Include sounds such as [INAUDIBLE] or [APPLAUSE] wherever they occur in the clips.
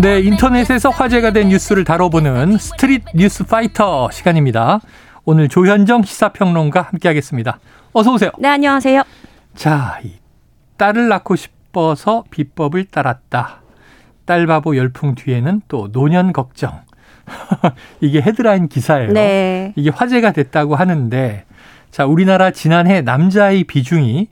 네, 인터넷에서 화제가 된 뉴스를 다뤄보는 스트릿 뉴스 파이터 시간입니다. 오늘 조현정 시사평론가 함께하겠습니다. 어서 오세요. 네, 안녕하세요. 자, 딸을 낳고 싶어서 비법을 따랐다. 딸바보 열풍 뒤에는 또 노년 걱정. [LAUGHS] 이게 헤드라인 기사예요. 네. 이게 화제가 됐다고 하는데 자, 우리나라 지난해 남자의 비중이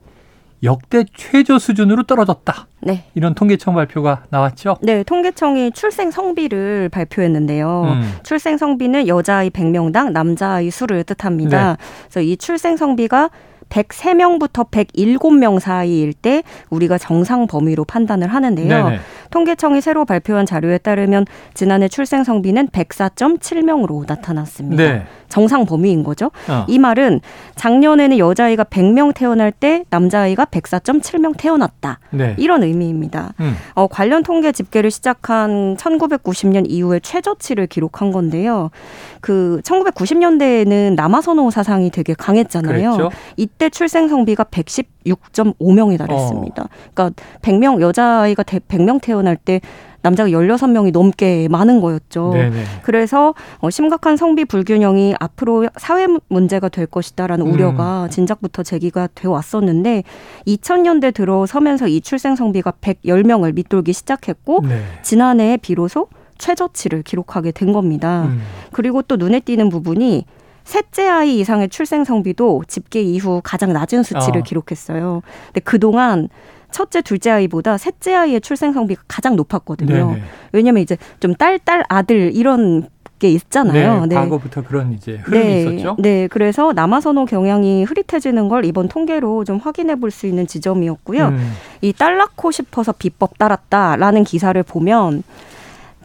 역대 최저 수준으로 떨어졌다. 네. 이런 통계청 발표가 나왔죠? 네, 통계청이 출생 성비를 발표했는데요. 음. 출생 성비는 여자아이 100명당 남자아이 수를 뜻합니다. 네. 그래서 이 출생 성비가 103명부터 107명 사이일 때 우리가 정상 범위로 판단을 하는데요. 네네. 통계청이 새로 발표한 자료에 따르면 지난해 출생 성비는 104.7명으로 나타났습니다. 네. 정상 범위인 거죠. 어. 이 말은 작년에는 여자아이가 100명 태어날 때 남자아이가 104.7명 태어났다. 네. 이런 의미입니다. 음. 어, 관련 통계 집계를 시작한 1990년 이후에 최저치를 기록한 건데요. 그 1990년대에는 남아선호 사상이 되게 강했잖아요. 그랬죠? 이때 출생 성비가 116.5명에 달했습니다. 어. 그러니까 100명 여자아이가 100명 태어날 때 남자가 16명이 넘게 많은 거였죠. 네네. 그래서 어, 심각한 성비 불균형이 앞으로 사회 문제가 될 것이다라는 음. 우려가 진작부터 제기가 되어 왔었는데 2000년대 들어서면서 이 출생 성비가 110명을 밑돌기 시작했고 네. 지난해에 비로소 최저치를 기록하게 된 겁니다. 음. 그리고 또 눈에 띄는 부분이 셋째 아이 이상의 출생 성비도 집계 이후 가장 낮은 수치를 어. 기록했어요. 근데 그동안 첫째, 둘째 아이보다 셋째 아이의 출생 성비가 가장 높았거든요. 네네. 왜냐면 이제 좀 딸, 딸, 아들 이런 게 있잖아요. 네, 네. 과거부터 그런 이제 흐름이 네, 있었죠. 네, 그래서 남아선호 경향이 흐릿해지는 걸 이번 통계로 좀 확인해 볼 수 있는 지점이었고요. 음. 이딸 낳고 싶어서 비법 따랐다라는 기사를 보면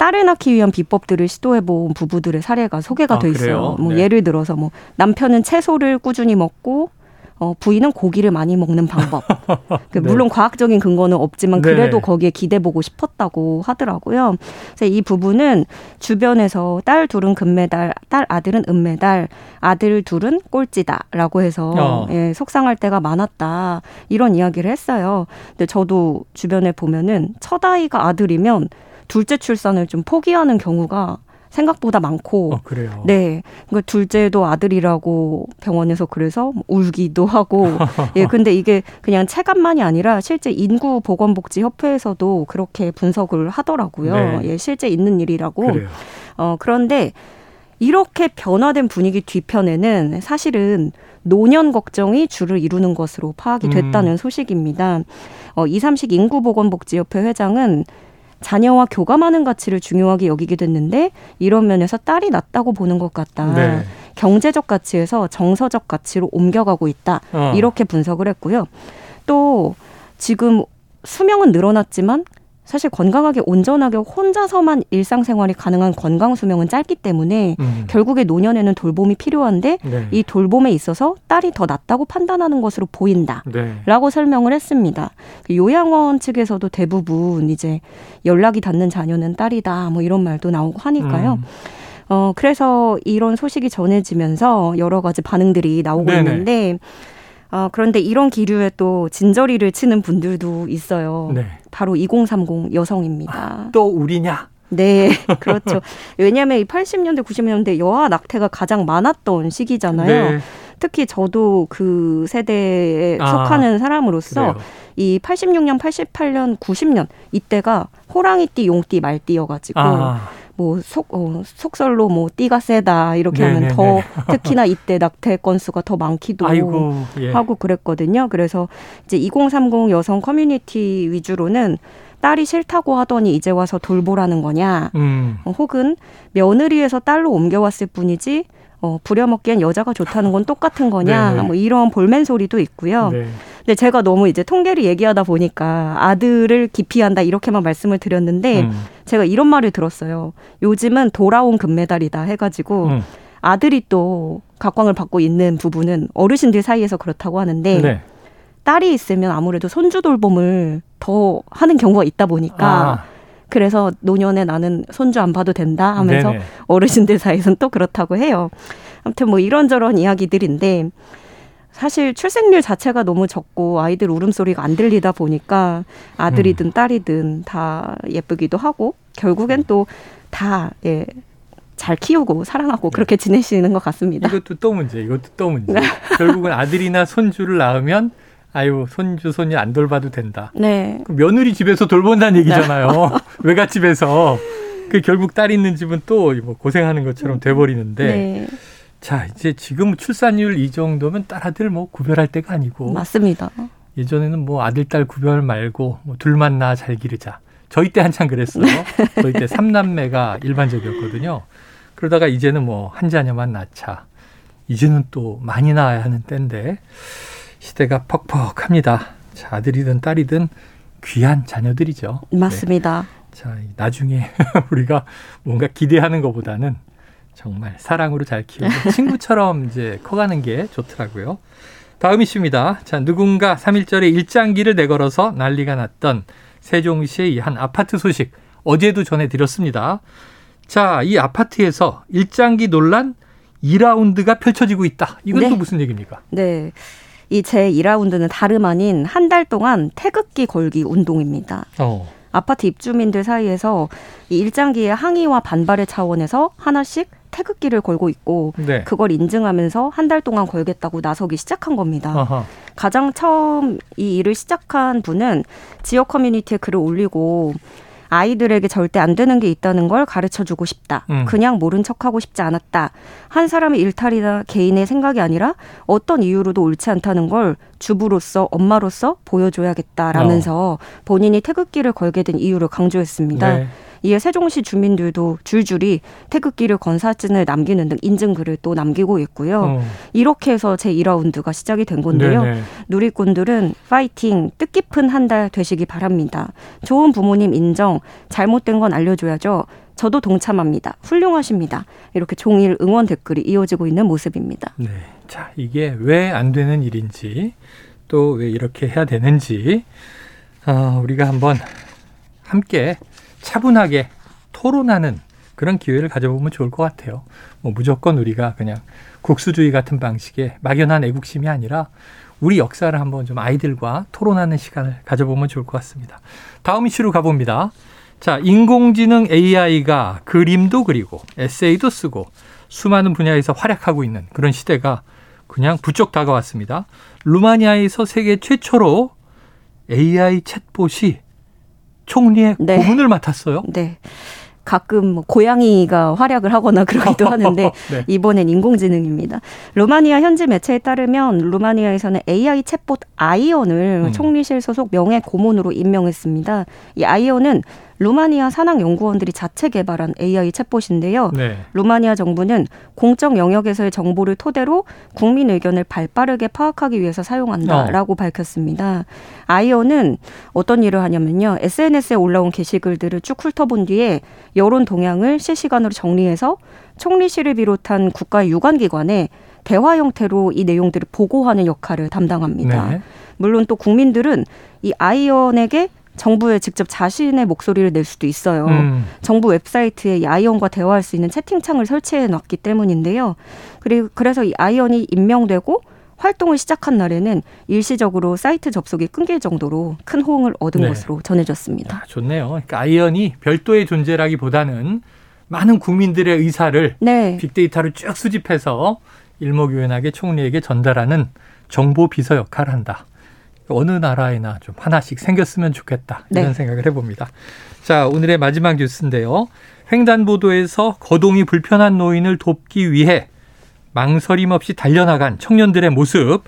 딸을 낳기 위한 비법들을 시도해 본 부부들의 사례가 소개가 아, 돼 있어요. 뭐 네. 예를 들어서 뭐 남편은 채소를 꾸준히 먹고 어, 부인은 고기를 많이 먹는 방법. [LAUGHS] 그 네. 물론 과학적인 근거는 없지만 그래도 네 거기에 기대보고 싶었다고 하더라고요. 그래서 이 부분은 주변에서 딸 둘은 금메달, 딸 아들은 은메달, 아들 둘은 꼴찌다라고 해서 어. 예, 속상할 때가 많았다. 이런 이야기를 했어요. 근데 저도 주변에 보면은 첫 아이가 아들이면 둘째 출산을 좀 포기하는 경우가 생각보다 많고. 어, 그래요. 네. 그러니까 둘째도 아들이라고 병원에서 그래서 울기도 하고. [LAUGHS] 예, 근데 이게 그냥 체감만이 아니라 실제 인구 보건복지 협회에서도 그렇게 분석을 하더라고요. 네. 예, 실제 있는 일이라고. 그래요. 어, 그런데 이렇게 변화된 분위기 뒤편에는 사실은 노년 걱정이 주를 이루는 것으로 파악이 음. 됐다는 음. 소식입니다. 어, 이삼식 인구보건복지협회 회장은 자녀와 교감하는 가치를 중요하게 여기게 됐는데 이런 면에서 딸이 낫다고 보는 것 같다. 네. 경제적 가치에서 정서적 가치로 옮겨가고 있다. 어. 이렇게 분석을 했고요. 또 지금 수명은 늘어났지만 사실 건강하게 온전하게 혼자서만 일상생활이 가능한 건강 수명은 짧기 때문에 음. 결국에 노년에는 돌봄이 필요한데 네. 이 돌봄에 있어서 딸이 더 낫다고 판단하는 것으로 보인다라고 네. 설명을 했습니다. 요양원 측에서도 대부분 이제 연락이 닿는 자녀는 딸이다 뭐 이런 말도 나오고 하니까요. 음. 어 그래서 이런 소식이 전해지면서 여러 가지 반응들이 나오고 네네. 있는데 어, 그런데 이런 기류에 또 진저리를 치는 분들도 있어요. 네. 바로 2030 여성입니다. 아, 또 우리냐? 네, [LAUGHS] 그렇죠. 왜냐하면 이 80년대, 90년대 여아 낙태가 가장 많았던 시기잖아요. 네. 특히 저도 그 세대에 아, 속하는 사람으로서 그래요. 이 86년, 88년, 90년 이때가 호랑이띠, 용띠, 말띠여가지고 아. 뭐 속, 어, 속설로 뭐 띠가 세다 이렇게 네네네. 하면 더 [LAUGHS] 특히나 이때 낙태 건수가 더 많기도 아이고, 예. 하고 그랬거든요. 그래서 이제 2030 여성 커뮤니티 위주로는 딸이 싫다고 하더니 이제 와서 돌보라는 거냐, 음. 어, 혹은 며느리에서 딸로 옮겨왔을 뿐이지 어, 부려먹기엔 여자가 좋다는 건 똑같은 거냐, 네네. 뭐 이런 볼멘 소리도 있고요. 네. 근데 제가 너무 이제 통계를 얘기하다 보니까 아들을 기피한다 이렇게만 말씀을 드렸는데 음. 제가 이런 말을 들었어요. 요즘은 돌아온 금메달이다 해가지고 음. 아들이 또 각광을 받고 있는 부분은 어르신들 사이에서 그렇다고 하는데 네. 딸이 있으면 아무래도 손주 돌봄을 더 하는 경우가 있다 보니까 아. 그래서 노년에 나는 손주 안 봐도 된다 하면서 네네. 어르신들 사이에서는 또 그렇다고 해요. 아무튼 뭐 이런저런 이야기들인데 사실 출생률 자체가 너무 적고 아이들 울음소리가 안 들리다 보니까 아들이든 음. 딸이든 다 예쁘기도 하고 결국엔 또 다 예. 잘 키우고 사랑하고 네. 그렇게 지내시는 것 같습니다. 이것도 또 문제, 이것도 또 문제. [LAUGHS] 결국은 아들이나 손주를 낳으면 아유 손주 손이 안 돌봐도 된다. 네. 그 며느리 집에서 돌본다는 얘기잖아요. 네. [LAUGHS] 외갓집에서 그 결국 딸 있는 집은 또 뭐 고생하는 것처럼 돼버리는데. 네. 자 이제 지금 출산율 이 정도면 딸 아들 뭐 구별할 때가 아니고. 맞습니다. 예전에는 뭐 아들 딸 구별 말고 뭐 둘만 낳아 잘 기르자. 저희 때 한참 그랬어요. 네. [LAUGHS] 저희 때 삼남매가 일반적이었거든요. 그러다가 이제는 뭐 한 자녀만 낳자. 이제는 또 많이 낳아야 하는 때인데 시대가 퍽퍽합니다. 자, 아들이든 딸이든 귀한 자녀들이죠. 맞습니다. 네. 자, 나중에 [LAUGHS] 우리가 뭔가 기대하는 것보다는 정말 사랑으로 잘 키우고 [LAUGHS] 친구처럼 이제 커가는 게 좋더라고요. 다음 이슈입니다. 자, 누군가 3일절에 일장기를 내걸어서 난리가 났던 세종시의 한 아파트 소식 어제도 전해드렸습니다. 자, 이 아파트에서 일장기 논란 2라운드가 펼쳐지고 있다. 이건 네. 또 무슨 얘기입니까? 네. 이 제 2라운드는 다름 아닌 한 달 동안 태극기 걸기 운동입니다. 어. 아파트 입주민들 사이에서 이 일장기의 항의와 반발의 차원에서 하나씩 태극기를 걸고 있고 네. 그걸 인증하면서 한 달 동안 걸겠다고 나서기 시작한 겁니다. 아하. 가장 처음 이 일을 시작한 분은 지역 커뮤니티에 글을 올리고 아이들에게 절대 안 되는 게 있다는 걸 가르쳐 주고 싶다. 음. 그냥 모른 척하고 싶지 않았다. 한 사람의 일탈이나 개인의 생각이 아니라 어떤 이유로도 옳지 않다는 걸 주부로서 엄마로서 보여줘야겠다라면서 어. 본인이 태극기를 걸게 된 이유를 강조했습니다. 네. 이에 세종시 주민들도 줄줄이 태극기를 건 사진을 남기는 등 인증글을 또 남기고 있고요. 어. 이렇게 해서 제 2라운드가 시작이 된 건데요. 네네. 누리꾼들은 파이팅 뜻깊은 한 달 되시기 바랍니다. 좋은 부모님 인정, 잘못된 건 알려줘야죠. 저도 동참합니다. 훌륭하십니다. 이렇게 종일 응원 댓글이 이어지고 있는 모습입니다. 네. 자, 이게 왜 안 되는 일인지 또 왜 이렇게 해야 되는지 어, 우리가 한번 함께 차분하게 토론하는 그런 기회를 가져보면 좋을 것 같아요. 뭐 무조건 우리가 그냥 국수주의 같은 방식의 막연한 애국심이 아니라 우리 역사를 한번 좀 아이들과 토론하는 시간을 가져보면 좋을 것 같습니다. 다음 이슈로 가봅니다. 자, 인공지능 AI가 그림도 그리고 에세이도 쓰고 수많은 분야에서 활약하고 있는 그런 시대가 그냥 부쩍 다가왔습니다. 루마니아에서 세계 최초로 AI 챗봇이 총리의 네. 고문을 맡았어요. 네. 가끔 뭐 고양이가 활약을 하거나 그러기도 [LAUGHS] 하는데 네. 이번엔 인공지능입니다. 루마니아 현지 매체에 따르면 루마니아에서는 AI 챗봇 아이언을 음. 총리실 소속 명예 고문으로 임명했습니다. 이 아이언은 루마니아 산학 연구원들이 자체 개발한 AI 챗봇인데요. 네. 루마니아 정부는 공적 영역에서의 정보를 토대로 국민 의견을 발빠르게 파악하기 위해서 사용한다라고 어. 밝혔습니다. 아이오는 어떤 일을 하냐면요. SNS에 올라온 게시글들을 쭉 훑어본 뒤에 여론 동향을 실시간으로 정리해서 총리실을 비롯한 국가 유관기관에 대화 형태로 이 내용들을 보고하는 역할을 담당합니다. 네. 물론 또 국민들은 이 아이언에게 정부에 직접 자신의 목소리를 낼 수도 있어요. 음. 정부 웹사이트에 이 아이언과 대화할 수 있는 채팅창을 설치해 놨기 때문인데요. 그리고 그래서 이 아이언이 임명되고 활동을 시작한 날에는 일시적으로 사이트 접속이 끊길 정도로 큰 호응을 얻은 네. 것으로 전해졌습니다. 아, 좋네요. 그러니까 아이언이 별도의 존재라기보다는 많은 국민들의 의사를 네. 빅데이터를 쭉 수집해서 일목요연하게 총리에게 전달하는 정보 비서 역할을 한다. 어느 나라에나 좀 하나씩 생겼으면 좋겠다 이런 네. 생각을 해봅니다. 자 오늘의 마지막 뉴스인데요. 횡단보도에서 거동이 불편한 노인을 돕기 위해 망설임 없이 달려나간 청년들의 모습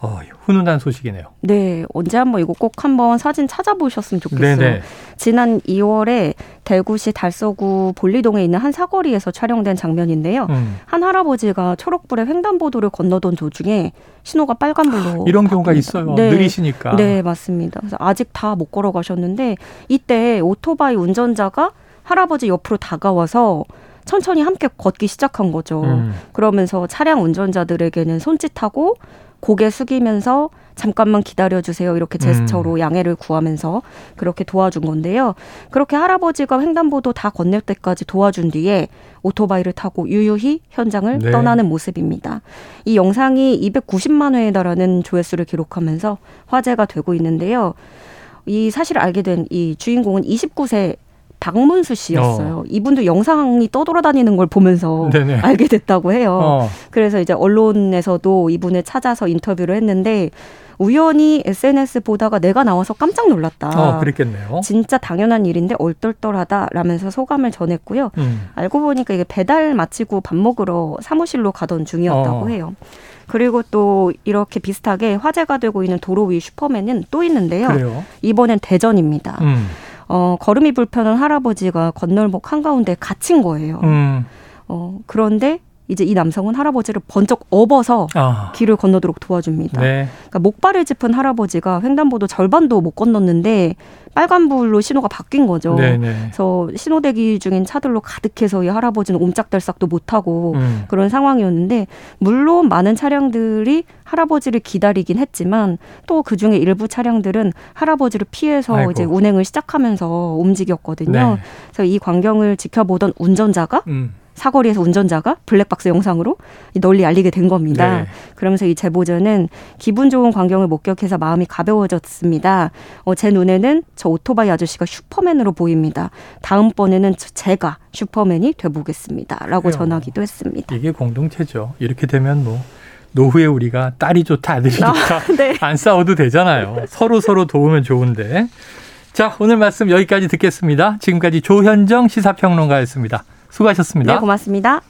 어, 훈훈한 소식이네요. 네, 언제 한번 이거 꼭 한번 사진 찾아보셨으면 좋겠어요. 네네. 지난 2월에 대구시 달서구 볼리동에 있는 한 사거리에서 촬영된 장면인데요. 음. 한 할아버지가 초록불에 횡단보도를 건너던 도중에 신호가 빨간불로 이런 바뀝니다. 경우가 있어요. 네. 느리시니까. 네, 맞습니다. 그래서 아직 다 못 걸어가셨는데 이때 오토바이 운전자가 할아버지 옆으로 다가와서 천천히 함께 걷기 시작한 거죠. 음. 그러면서 차량 운전자들에게는 손짓하고 고개 숙이면서 잠깐만 기다려 주세요. 이렇게 제스처로 음. 양해를 구하면서 그렇게 도와준 건데요. 그렇게 할아버지가 횡단보도 다 건널 때까지 도와준 뒤에 오토바이를 타고 유유히 현장을 네. 떠나는 모습입니다. 이 영상이 290만 회에 달하는 조회수를 기록하면서 화제가 되고 있는데요. 이 사실을 알게 된 이 주인공은 29세 박문수 씨였어요. 어. 이분도 영상이 떠돌아다니는 걸 보면서 네네. [LAUGHS] 알게 됐다고 해요. 어. 그래서 이제 언론에서도 이분을 찾아서 인터뷰를 했는데 우연히 SNS 보다가 내가 나와서 깜짝 놀랐다. 어, 그랬겠네요. 진짜 당연한 일인데 얼떨떨하다라면서 소감을 전했고요. 음. 알고 보니까 이게 배달 마치고 밥 먹으러 사무실로 가던 중이었다고 어. 해요. 그리고 또 이렇게 비슷하게 화제가 되고 있는 도로 위 슈퍼맨은 또 있는데요. 그래요? 이번엔 대전입니다. 음. 어, 걸음이 불편한 할아버지가 건널목 한가운데 갇힌 거예요. 음. 어, 그런데 이제 이 남성은 할아버지를 번쩍 업어서 아. 길을 건너도록 도와줍니다. 네. 그러니까 목발을 짚은 할아버지가 횡단보도 절반도 못 건넜는데 빨간불로 신호가 바뀐 거죠. 네네. 네. 그래서 신호 대기 중인 차들로 가득해서 이 할아버지는 옴짝달싹도 못하고 음. 그런 상황이었는데 물론 많은 차량들이 할아버지를 기다리긴 했지만 또 그 중에 일부 차량들은 할아버지를 피해서 아이고. 이제 운행을 시작하면서 움직였거든요. 네. 그래서 이 광경을 지켜보던 운전자가 음. 사거리에서 운전자가 블랙박스 영상으로 널리 알리게 된 겁니다. 네. 그러면서 이 제보자는 기분 좋은 광경을 목격해서 마음이 가벼워졌습니다. 어, 제 눈에는 저 오토바이 아저씨가 슈퍼맨으로 보입니다. 다음번에는 제가 슈퍼맨이 돼보겠습니다. 라고 전하기도 했습니다. 이게 공동체죠. 이렇게 되면 뭐 노후에 우리가 딸이 좋다 아들이 아, 좋다 아, [LAUGHS] 네. 안 싸워도 되잖아요. 서로 서로 도우면 좋은데. 자 오늘 말씀 여기까지 듣겠습니다. 지금까지 조현정 시사평론가였습니다. 수고하셨습니다. 네, 고맙습니다.